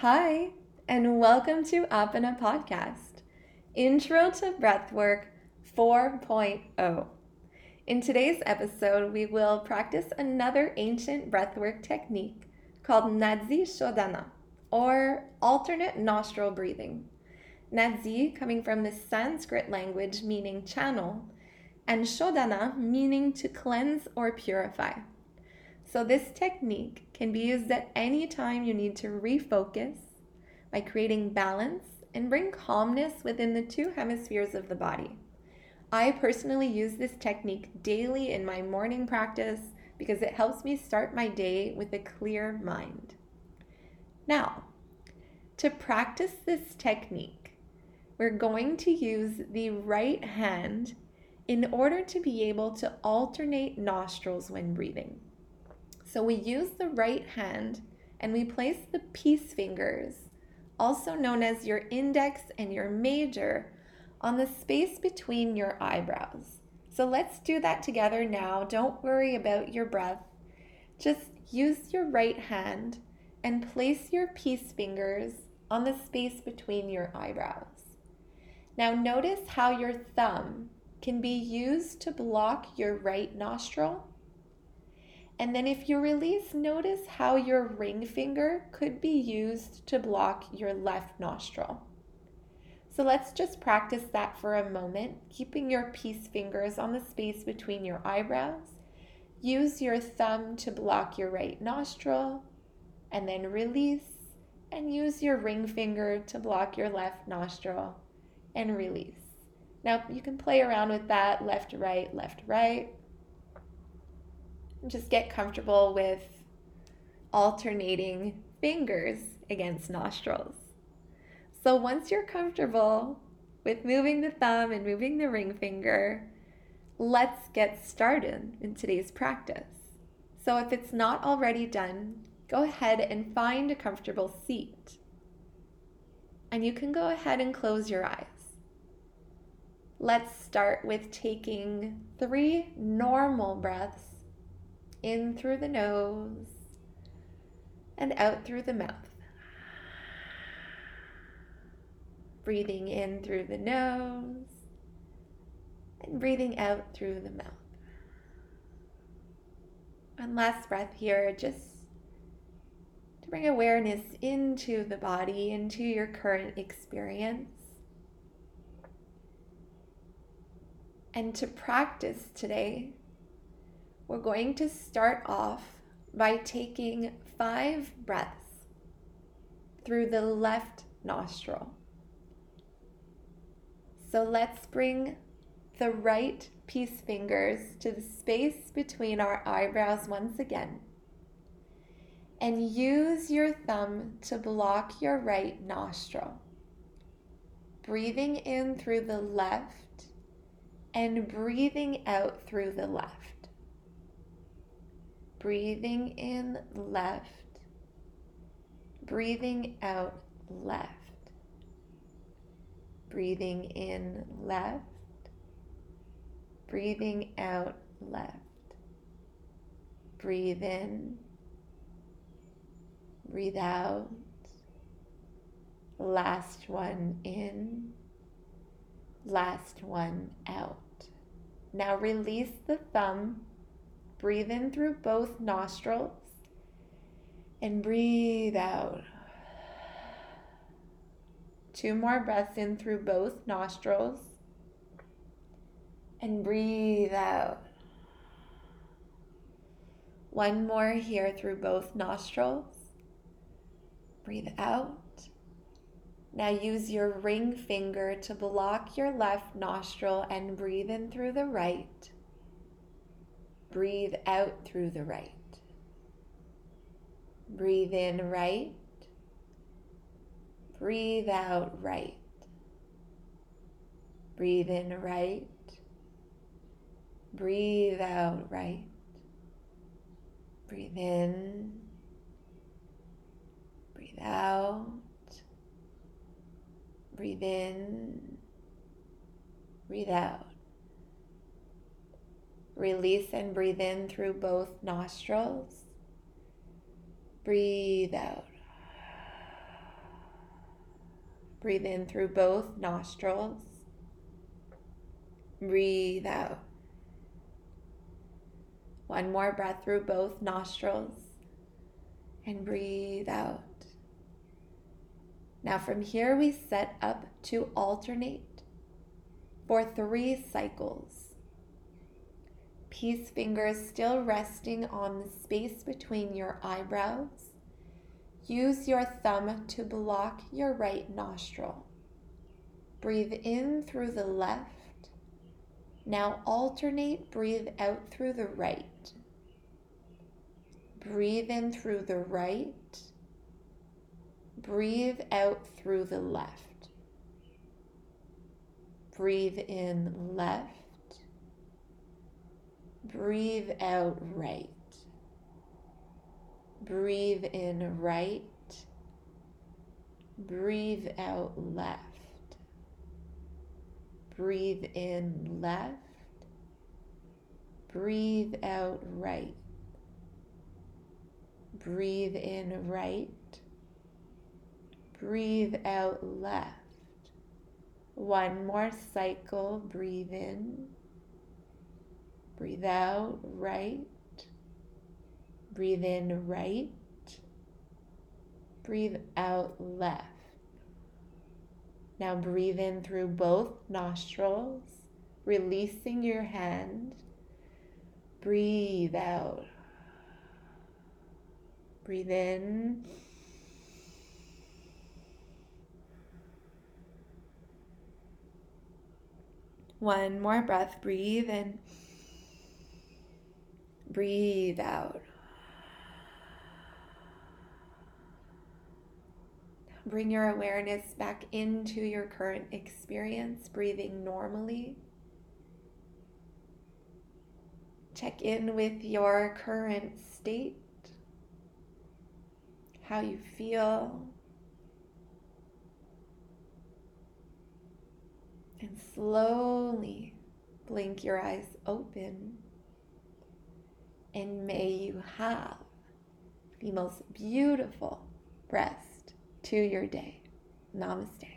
Hi, and welcome to Apana Podcast, Intro to Breathwork 4.0. In today's episode, we will practice another ancient breathwork technique called Nadi Shodhana, or alternate nostril breathing. Nadi coming from the Sanskrit language meaning channel, and Shodhana meaning to cleanse or purify. So, this technique can be used at any time you need to refocus by creating balance and bring calmness within the two hemispheres of the body. I personally use this technique daily in my morning practice because it helps me start my day with a clear mind. Now, to practice this technique, we're going to use the right hand in order to be able to alternate nostrils when breathing. So we use the right hand and we place the peace fingers, also known as your index and your major, on the space between your eyebrows. So let's do that together now. Don't worry about your breath. Just use your right hand and place your peace fingers on the space between your eyebrows. Now, notice how your thumb can be used to block your right nostril and then if you release, notice how your ring finger could be used to block your left nostril. So let's just practice that for a moment, keeping your peace fingers on the space between your eyebrows. Use your thumb to block your right nostril, and then release, and use your ring finger to block your left nostril, and release. Now you can play around with that left, right, left, right just get comfortable with alternating fingers against nostrils. So once you're comfortable with moving the thumb and moving the ring finger, let's get started in today's practice. So if it's not already done, go ahead and find a comfortable seat. And you can go ahead and close your eyes. Let's start with taking three normal breaths in through the nose and out through the mouth. Breathing in through the nose and breathing out through the mouth. One last breath here, just to bring awareness into the body, into your current experience. And to practice today we're going to start off by taking five breaths through the left nostril. So let's bring the right peace fingers to the space between our eyebrows once again. And use your thumb to block your right nostril. Breathing in through the left and breathing out through the left breathing in left, breathing out left, breathing in left, breathing out left. Breathe in, breathe out. Last one in, last one out. Now release the thumb Breathe in through both nostrils and breathe out. Two more breaths in through both nostrils and breathe out. One more here through both nostrils. Breathe out. Now use your ring finger to block your left nostril and breathe in through the right. Breathe out through the right. Breathe in right. Breathe out right. Breathe in right. Breathe out right. Breathe in. Breathe out. Breathe in. Breathe out. Release and breathe in through both nostrils. Breathe out. Breathe in through both nostrils. Breathe out. One more breath through both nostrils and breathe out. Now, from here, we set up to alternate for three cycles. Peace fingers still resting on the space between your eyebrows. Use your thumb to block your right nostril. Breathe in through the left now alternate, breathe out through the right. Breathe in through the right. Breathe out through the left. Breathe in left. Breathe out right. Breathe in right. Breathe out left. Breathe in left. Breathe out right. Breathe in right. Breathe out left. One more cycle. Breathe in. Breathe out right. Breathe in right. Breathe out left. Now breathe in through both nostrils, releasing your hand. Breathe out. Breathe in. One more breath. Breathe in. Breathe out. Bring your awareness back into your current experience, breathing normally. Check in with your current state, how you feel, and slowly blink your eyes open. And may you have the most beautiful rest to your day. Namaste.